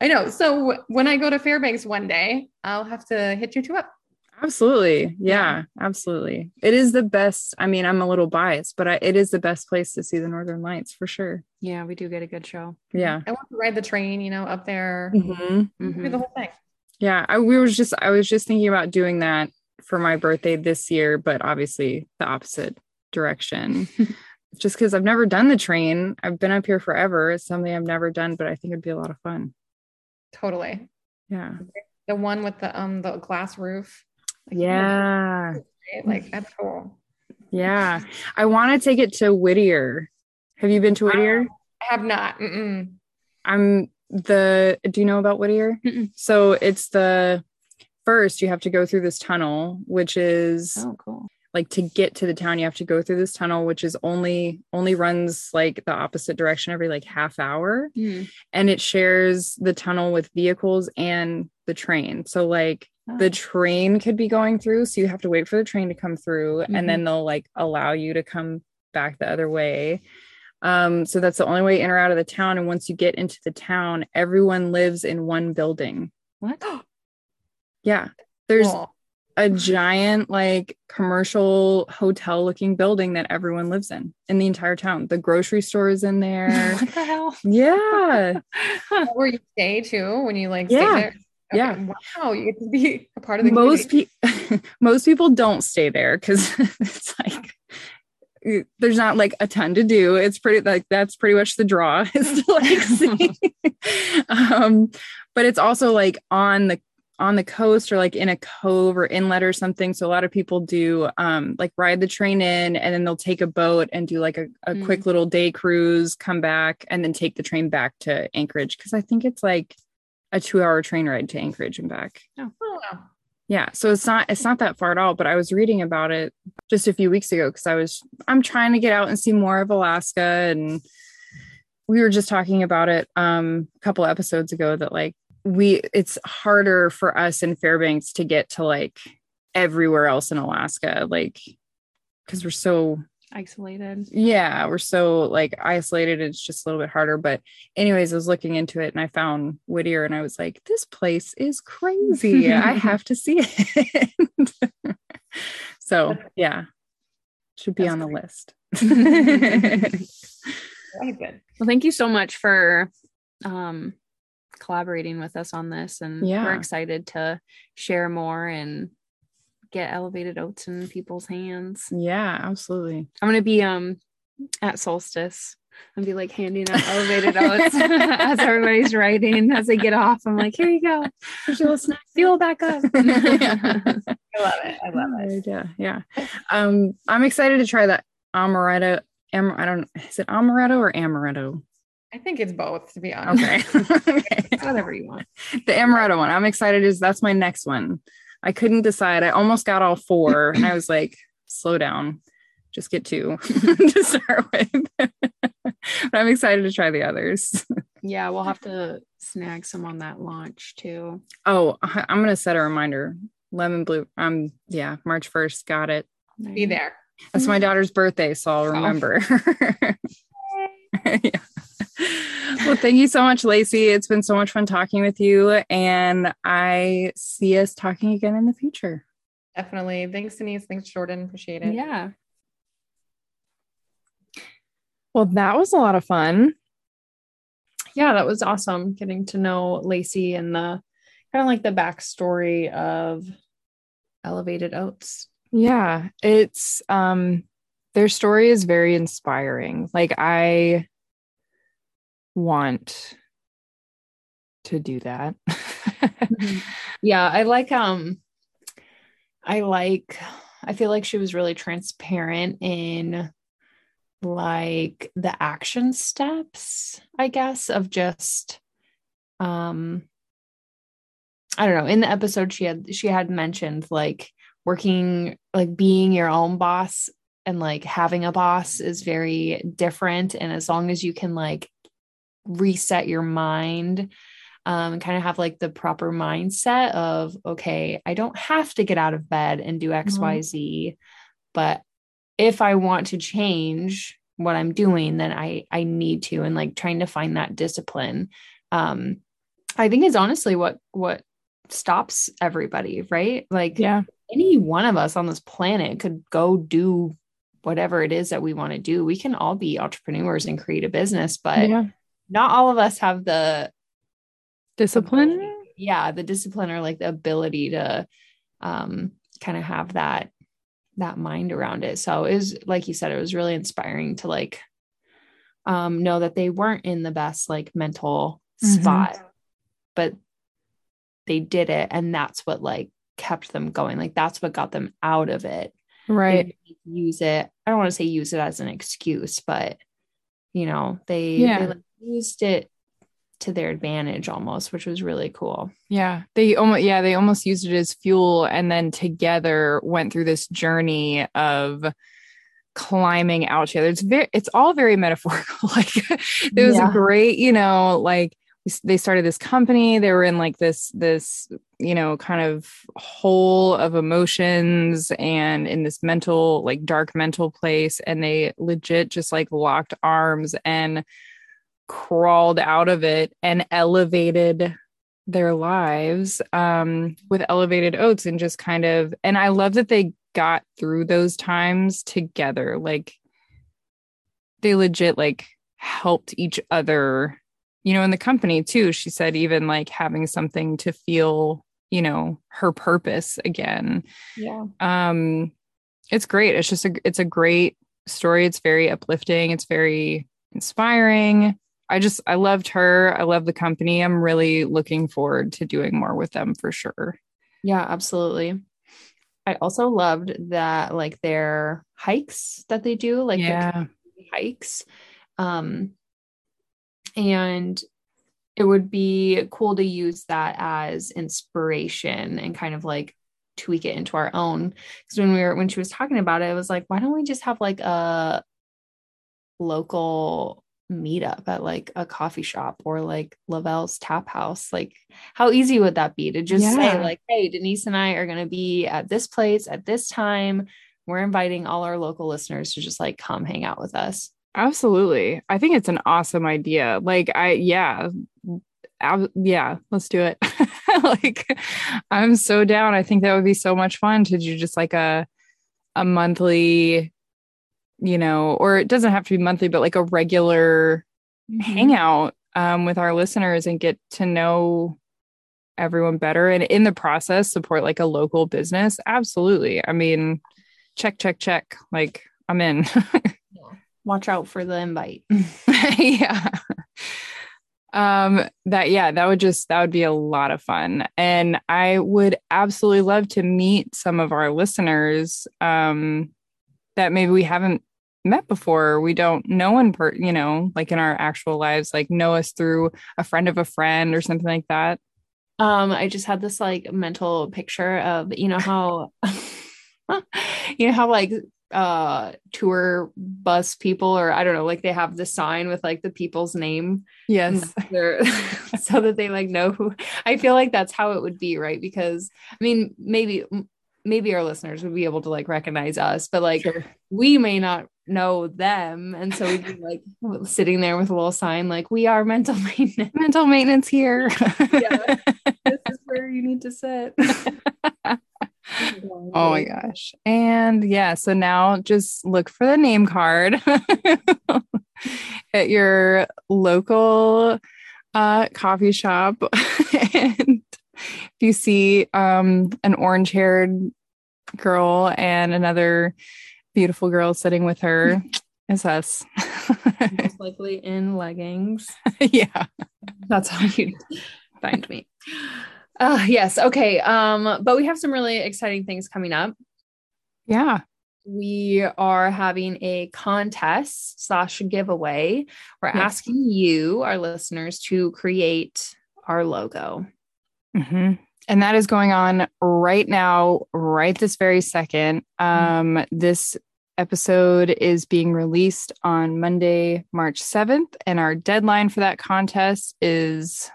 [SPEAKER 2] I know. So w- when I go to Fairbanks one day, I'll have to hit you two up.
[SPEAKER 1] absolutely. Yeah, Absolutely. It is the best. I mean, I'm a little biased, but I, it is the best place to see the Northern Lights for sure.
[SPEAKER 3] Yeah, we do get a good show.
[SPEAKER 1] Yeah.
[SPEAKER 2] I want to ride the train, you know, up there,
[SPEAKER 1] Mhm.
[SPEAKER 2] do
[SPEAKER 3] Mhm.
[SPEAKER 2] the whole thing.
[SPEAKER 1] Yeah, I we was just I was just thinking about doing that for my birthday this year, but obviously the opposite direction. [laughs] just because I've never done the train. I've been up here forever. It's something I've never done, but I think it'd be a lot of fun.
[SPEAKER 2] Totally.
[SPEAKER 1] Yeah.
[SPEAKER 2] The one with the um the glass roof. Like,
[SPEAKER 1] Yeah.
[SPEAKER 2] Like that's cool.
[SPEAKER 1] Yeah. I want to take it to Whittier. Have you been to Whittier?
[SPEAKER 2] I have not. Mm-mm.
[SPEAKER 1] I'm the do you know about Whittier?
[SPEAKER 3] Mm-mm.
[SPEAKER 1] So it's the first you have to go through this tunnel, which is
[SPEAKER 3] Oh, cool.
[SPEAKER 1] like to get to the town you have to go through this tunnel which is only only runs like the opposite direction every like half hour
[SPEAKER 3] Mm.
[SPEAKER 1] and it shares the tunnel with vehicles and the train so like the train could be going through so you have to wait for the train to come through
[SPEAKER 3] Mhm.
[SPEAKER 1] and then they'll like allow you to come back the other way um so that's the only way in or out of the town and once you get into the town everyone lives in one building
[SPEAKER 3] What? [gasps]
[SPEAKER 1] yeah there's a giant like commercial hotel looking building that everyone lives in in the entire town the grocery store is in there [laughs]
[SPEAKER 3] what the hell?
[SPEAKER 1] yeah [laughs]
[SPEAKER 2] Where you stay too when you like
[SPEAKER 1] Yeah.
[SPEAKER 2] stay there.
[SPEAKER 1] Yeah.
[SPEAKER 2] Wow, you get to be a part of the
[SPEAKER 1] most people [laughs] most people don't stay there because it's like there's not like a ton to do. It's pretty like that's pretty much the draw [laughs] is to like [laughs] see. Um but it's also like on the on the coast or like in a cove or inlet or something. So a lot of people do um like ride the train in and then they'll take a boat and do like a, a
[SPEAKER 3] Mm.
[SPEAKER 1] quick little day cruise come back and then take the train back to anchorage. Because i think it's like a two hour train ride to anchorage and back.
[SPEAKER 2] Oh, wow.
[SPEAKER 1] Yeah, so it's not it's not that far at all, but I was reading about it just a few weeks ago because I was I'm trying to get out and see more of Alaska and we were just talking about it um a couple episodes ago that like we it's harder for us in Fairbanks to get to like everywhere else in Alaska like cuz we're so
[SPEAKER 3] Isolated.
[SPEAKER 1] yeah, we're so like isolated. It's just a little bit harder. But, anyways, I was looking into it and I found Whittier and I was like, this place is crazy. I [laughs] have to see it. [laughs] so, yeah, should be
[SPEAKER 2] That's
[SPEAKER 1] on the
[SPEAKER 2] great.
[SPEAKER 1] list. [laughs]
[SPEAKER 2] Very good.
[SPEAKER 3] Well, thank you so much for um collaborating with us on this and we're excited to share more and get elevated oats in people's hands.
[SPEAKER 1] yeah, absolutely.
[SPEAKER 3] I'm gonna be um at solstice and be like handing out [laughs] elevated oats [laughs] as everybody's writing as they get off. I'm like, here you go.
[SPEAKER 1] Here's your snack.
[SPEAKER 3] Fuel back up. [laughs]
[SPEAKER 2] I love it. I love it.
[SPEAKER 1] Yeah, yeah. Um, I'm excited to try that amaretto. Am, I don't. Is it amaretto or amaretto?
[SPEAKER 2] I think it's both, to be honest.
[SPEAKER 1] Okay. okay.
[SPEAKER 3] Whatever you want.
[SPEAKER 1] the amaretto one i'm excited is that's my next one i couldn't decide. I almost got all four. And [clears throat] i was like slow down. Just get two [laughs] to start with. [laughs] But i'm excited to try the others.
[SPEAKER 3] Yeah, we'll have to snag some on that launch too.
[SPEAKER 1] oh i'm gonna set a reminder. Lemon blue um yeah march 1st got it.
[SPEAKER 2] Be there.
[SPEAKER 1] that's my [laughs] daughter's birthday so i'll remember. Yeah. Well, thank you so much, Lacey. It's been so much fun talking with you, and I see us talking again in the future.
[SPEAKER 2] Definitely. Thanks, Denise. Thanks, Jordan. Appreciate it.
[SPEAKER 3] Yeah.
[SPEAKER 1] Well, that was a lot of fun.
[SPEAKER 3] Yeah, that was awesome getting to know Lacey and the kind of like the backstory of Elevated Oats.
[SPEAKER 1] Yeah, it's um their story is very inspiring. Like I want to do that.
[SPEAKER 3] Mhm. [laughs] yeah i like um i like i feel like she was really transparent in like the action steps i guess of just um i don't know in the episode she had she had mentioned like working like being your own boss and like having a boss is very different and as long as you can like reset your mind um, and kind of have like the proper mindset of okay i don't have to get out of bed and do xyz but if i want to change what i'm doing then i i need to and like trying to find that discipline um i think is honestly what what stops everybody right like
[SPEAKER 1] yeah.
[SPEAKER 3] any one of us on this planet could go do whatever it is that we want to do we can all be entrepreneurs and create a business but
[SPEAKER 1] yeah.
[SPEAKER 3] Not all of us have the
[SPEAKER 1] Discipline.
[SPEAKER 3] yeah the discipline or like the ability to um kind of have that that mind around it so it was like you said it was really inspiring to like um know that they weren't in the best like mental
[SPEAKER 1] Mhm.
[SPEAKER 3] spot but they did it and that's what like kept them going like that's what got them out of it
[SPEAKER 1] Right.
[SPEAKER 3] use it i don't want to say use it as an excuse but you know they,
[SPEAKER 1] Yeah.
[SPEAKER 3] they like, used it to their advantage almost which was really cool
[SPEAKER 1] Yeah. They almost yeah, they almost used it as fuel and then together went through this journey of climbing out together. It's very it's all very metaphorical. [laughs] like it was
[SPEAKER 3] Yeah.
[SPEAKER 1] a great, you know, like they started this company, they were in like this this, you know, kind of hole of emotions and in this mental like dark mental place and they legit just like locked arms and crawled out of it and elevated their lives um, with elevated oats and just kind of and i love that they got through those times together. Like they legit like helped each other you know in the company too. She said even like having something to feel you know her purpose again.
[SPEAKER 3] Yeah.
[SPEAKER 1] Um it's great. It's just a it's a great story. It's very uplifting. It's very inspiring i just i loved her i love the company i'm really looking forward to doing more with them for sure
[SPEAKER 3] Yeah, absolutely. I also loved that like their hikes that they do, like
[SPEAKER 1] yeah
[SPEAKER 3] hikes. Um and it would be cool to use that as inspiration and kind of like tweak it into our own. Because when we were when she was talking about it, it was like, why don't we just have like a local meetup at like a coffee shop or like Lavelle's tap house? Like, how easy would that be to just say, like, hey, Denise and I are gonna be at this place at this time. We're inviting all our local listeners to just like come hang out with us.
[SPEAKER 1] absolutely i think it's an awesome idea like i yeah ab- yeah let's do it [laughs] like i'm so down i think that would be so much fun to do just like a a monthly you know or it doesn't have to be monthly but like a regular hang out um, with our listeners and get to know everyone better and in the process support like a local business. Absolutely. I mean check check check. Like i'm in. [laughs]
[SPEAKER 3] Watch out for the invite. [laughs] [laughs]
[SPEAKER 1] yeah. Um that yeah that would just that would be a lot of fun. And i would absolutely love to meet some of our listeners um that maybe we haven't met before we don't know in per you know like in our actual lives like know us through a friend of a friend or something like that
[SPEAKER 3] Um, I just had this like mental picture of you know how [laughs] you know how like uh tour bus people or I don't know, like they have the sign with like the people's name
[SPEAKER 1] yes [laughs] [laughs]
[SPEAKER 3] so that they like know who I feel like that's how it would be, right? Because I mean, maybe maybe our listeners would be able to like recognize us, but like
[SPEAKER 1] Sure.
[SPEAKER 3] we may not know them. And so we'd be [laughs] like sitting there with a little sign like we are mental [laughs] maintenance.
[SPEAKER 1] mental maintenance here
[SPEAKER 3] Yeah. [laughs] this is where you need to sit.
[SPEAKER 1] Oh my gosh. And yeah, so now just look for the name card at your local uh, coffee shop. and if you see um, an orange haired girl and another beautiful girl sitting with her, [laughs] It's us. [laughs]
[SPEAKER 3] Most likely in leggings. [laughs]
[SPEAKER 1] yeah.
[SPEAKER 3] That's how you find me. Uh yes. Okay. Um, but we have some really exciting things coming up.
[SPEAKER 1] Yeah.
[SPEAKER 3] We are having a contest slash giveaway. We're
[SPEAKER 1] Yes.
[SPEAKER 3] asking you, our listeners, to create our logo.
[SPEAKER 1] hmm And that is going on right now, right this very second. Um, this episode is being released on Monday, March 7th, and our deadline for that contest is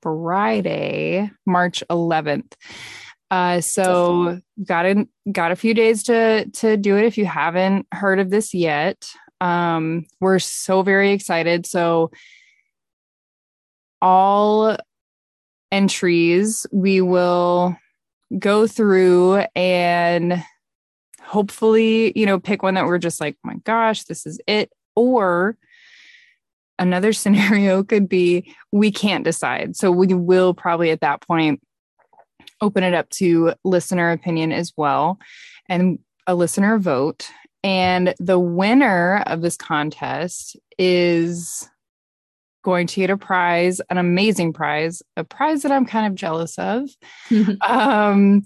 [SPEAKER 1] Friday, March 11th. Uh, so got in, got a few days to to do it if you haven't heard of this yet. Um, we're so very excited. So all entries we will go through and hopefully you know pick one that we're just like my gosh this is it. Or another [laughs] scenario could be we can't decide. So we will probably at that point open it up to listener opinion as well and a listener vote. And the winner of this contest is going to get a prize, an amazing prize, a prize that I'm kind of jealous of. [laughs] Um,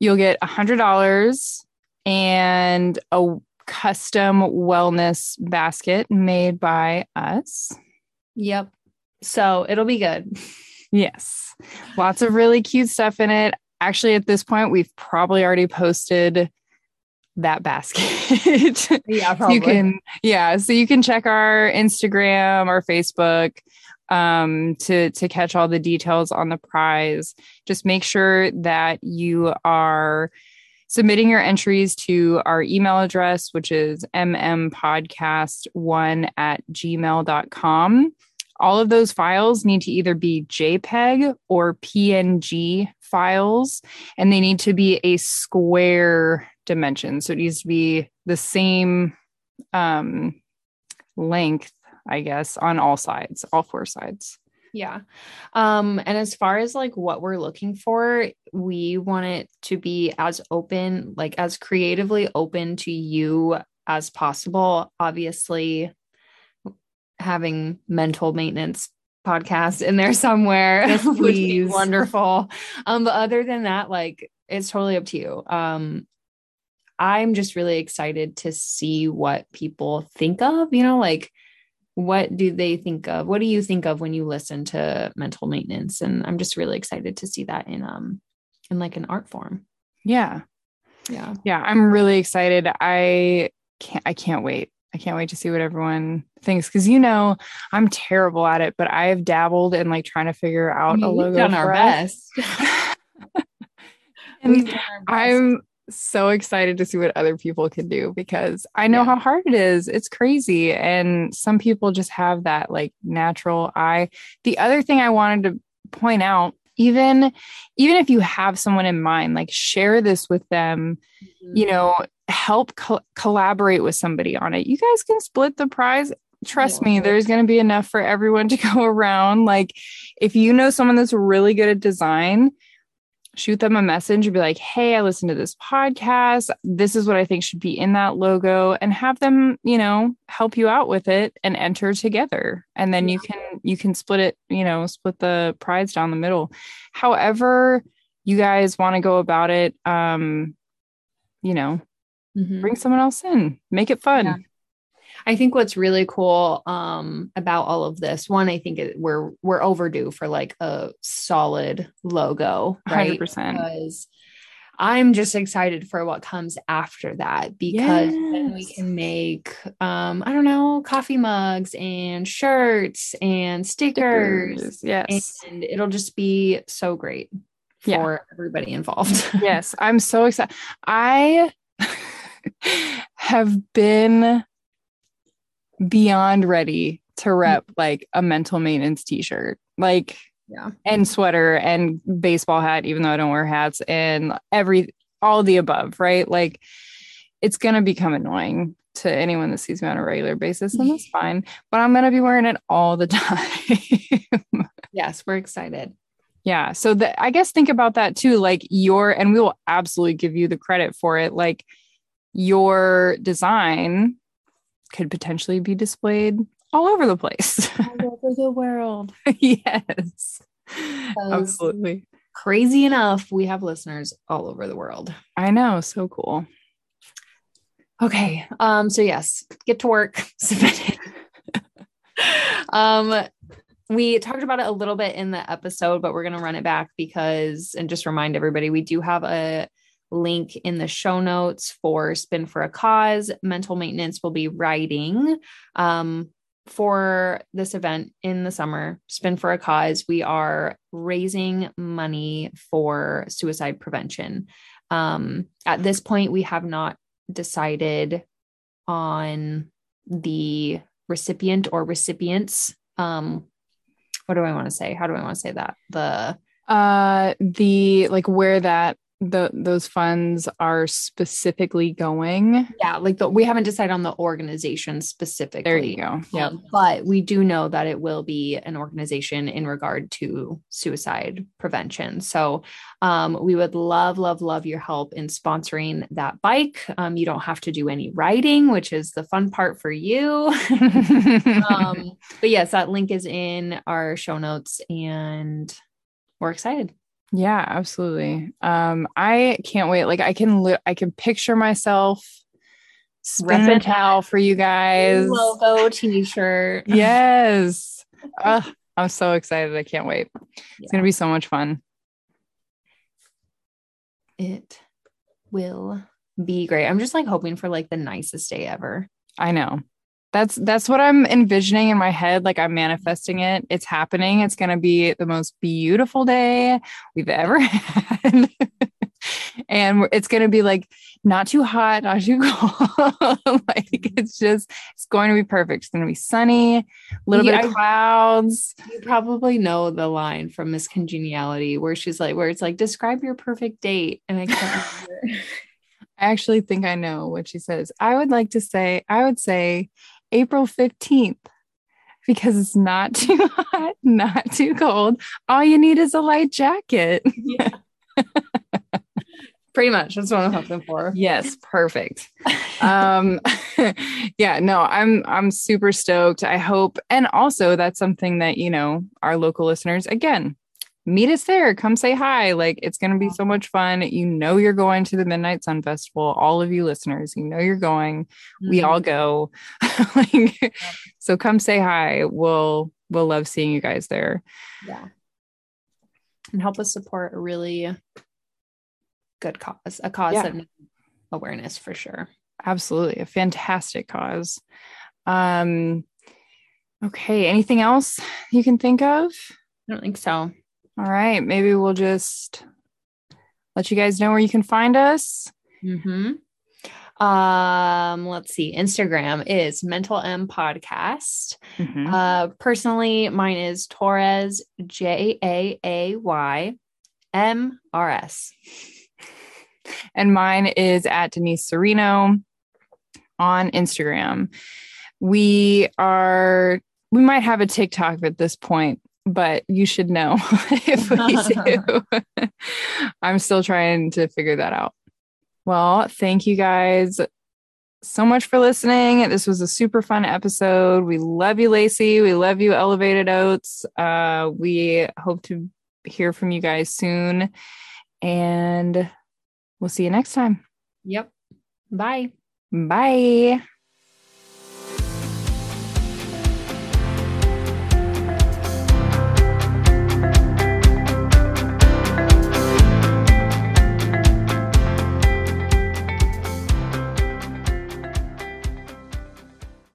[SPEAKER 1] you'll get a hundred dollars and a custom wellness basket made by us.
[SPEAKER 3] Yep. So it'll be good.
[SPEAKER 1] Yes, lots of really cute stuff in it. Actually, at this point, we've probably already posted that basket. [laughs]
[SPEAKER 3] Yeah,
[SPEAKER 1] So you can yeah so you can check our instagram or facebook um to to catch all the details on the prize. Just make sure that you are submitting your entries to our email address which is mmpodcast1 at gmail.com all of those files need to either be jpeg or png files and they need to be a square dimension so it needs to be the same um length i guess on all sides all four sides
[SPEAKER 3] Yeah. Um, and as far as like what we're looking for, we want it to be as open, like as creatively open to you as possible. Obviously, having mental maintenance podcast in there somewhere [laughs]
[SPEAKER 1] Yes,
[SPEAKER 3] would be wonderful. Um, but other than that, like it's totally up to you. Um, I'm just really excited to see what people think of, you know, like what do they think of? What do you think of when you listen to mental maintenance? And I'm just really excited to see that in um in like an art form.
[SPEAKER 1] yeah
[SPEAKER 3] Yeah.
[SPEAKER 1] yeah i'm really excited i can't i can't wait i can't wait to see what everyone thinks because you know i'm terrible at it but i have dabbled in like trying to figure out a logo
[SPEAKER 3] done
[SPEAKER 1] for
[SPEAKER 3] our
[SPEAKER 1] us.
[SPEAKER 3] best. [laughs]
[SPEAKER 1] And
[SPEAKER 3] We've done our best.
[SPEAKER 1] I'm so excited to see what other people can do because I know
[SPEAKER 3] Yeah.
[SPEAKER 1] how hard it is. It's crazy. And some people just have that like natural eye. The other thing I wanted to point out, even even if you have someone in mind, like share this with them, mm-hmm. you know, help co- collaborate with somebody on it. You guys can split the prize. Trust
[SPEAKER 3] Yeah.
[SPEAKER 1] me, there's going to be enough for everyone to [laughs] go around. Like if you know someone that's really good at design, shoot them a message and be like, hey, I listened to this podcast. This is what I think should be in that logo and have them, you know, help you out with it and enter together. And then you can you can split it, you know, split the prize down the middle. However, you guys want to go about it, um, you know,
[SPEAKER 3] Mhm.
[SPEAKER 1] bring someone else in, make it fun.
[SPEAKER 3] Yeah. I think what's really cool um, about all of this, one, I think it, we're we're overdue for like a solid logo, right?
[SPEAKER 1] 100%.
[SPEAKER 3] Because I'm just excited for what comes after that because then we can make um, I don't know, coffee mugs and shirts and stickers,
[SPEAKER 1] Stickers, Yes.
[SPEAKER 3] and it'll just be so great for
[SPEAKER 1] Yeah.
[SPEAKER 3] everybody involved. [laughs]
[SPEAKER 1] yes, I'm so excited. I [laughs] have been beyond ready to mm-hmm. rep like a mental maintenance t-shirt. Like
[SPEAKER 3] Yeah.
[SPEAKER 1] and sweater and baseball hat even though I don't wear hats and every all the above, right? Like it's going to become annoying to anyone that sees me on a regular basis and that's [laughs] fine, but I'm going to be wearing it all the [laughs] time.
[SPEAKER 3] yes, we're excited.
[SPEAKER 1] Yeah. So the, I guess think about that too. Like your, and we will absolutely give you the credit for it. Like your design could potentially be displayed all over the place. [laughs]
[SPEAKER 3] All over the world.
[SPEAKER 1] yes. Absolutely.
[SPEAKER 3] Crazy enough, we have listeners all over the world.
[SPEAKER 1] I know. So cool.
[SPEAKER 3] Okay. Um, so yes, get to work. [laughs] Submit it. um, we talked about it a little bit in the episode, but we're gonna run it back because and just remind everybody we do have a link in the show notes for Spin for a Cause. Mental maintenance will be writing um, for this event in the summer, Spin for a Cause. We are raising money for suicide prevention. Um, at this point, we have not decided on the recipient or recipients. Um, what do I want to say? How do I want to say that? The
[SPEAKER 1] uh the like where that the those funds are specifically going.
[SPEAKER 3] Yeah, like the, we haven't decided on the organization specifically.
[SPEAKER 1] There you go.
[SPEAKER 3] Yeah, but we do know that it will be an organization in regard to suicide prevention. So um, we would love, love, love your help in sponsoring that bike. Um, you don't have to do any riding, which is the fun part for you. [laughs] Um, but yes, that link is in our show notes, and we're excited.
[SPEAKER 1] Yeah, absolutely. Um, I can't wait. Like I can li- I can picture myself a towel for you guys.
[SPEAKER 3] Logo t-shirt.
[SPEAKER 1] yes. [laughs] uh, I'm so excited. I can't wait. Yeah. It's gonna be so much fun.
[SPEAKER 3] It will be great. I'm just like hoping for like the nicest day ever.
[SPEAKER 1] I know that's that's what i'm envisioning in my head like i'm manifesting it. It's happening. It's going to be the most beautiful day we've ever [laughs] had. And it's going to be like not too hot not too [laughs] cold. Like mm-hmm. it's just it's going to be perfect. It's going to be sunny a little yeah, bit of clouds.
[SPEAKER 3] You probably know the line from miss congeniality where she's like where it's like describe your perfect date. And i can't remember. [laughs]
[SPEAKER 1] I actually think I know what she says. I would like to say, I would say April 15th because it's not [laughs] too hot, not too cold. All you need is a light jacket. Yeah. [laughs]
[SPEAKER 3] Pretty much. That's what I'm hoping for.
[SPEAKER 1] Yes, perfect. [laughs] um yeah, no, I'm I'm super stoked. I hope and also that's something that, you know, our local listeners again, meet us there. Come say hi. Like it's going to be so much fun. You know, you're going to the Midnight Sun Festival. All of you listeners, you know, you're going. Mm-hmm. We all go. [laughs] like, so come say hi. We'll, we'll love seeing you guys there.
[SPEAKER 3] Yeah. And help us support a really good cause, a cause yeah. needs awareness for sure.
[SPEAKER 1] Absolutely. A fantastic cause. Um, okay. Anything else you can think of?
[SPEAKER 3] I don't think so.
[SPEAKER 1] All right. Maybe we'll just let you guys know where you can find us.
[SPEAKER 3] Mm-hmm. Um, let's see. Instagram is Mental M Podcast. Mm-hmm. Uh, personally, mine is Torres J A A Y M R S.
[SPEAKER 1] And mine is at Denise Sereno on Instagram. We are we might have a TikTok at this point but you should know [laughs] if we do. [laughs] I'm still trying to figure that out. Well, thank you guys so much for listening. This was a super fun episode. We love you, Lacey. We love you, Elevated Oats. Uh, we hope to hear from you guys soon. And we'll see you next time.
[SPEAKER 3] Yep. Bye.
[SPEAKER 1] Bye.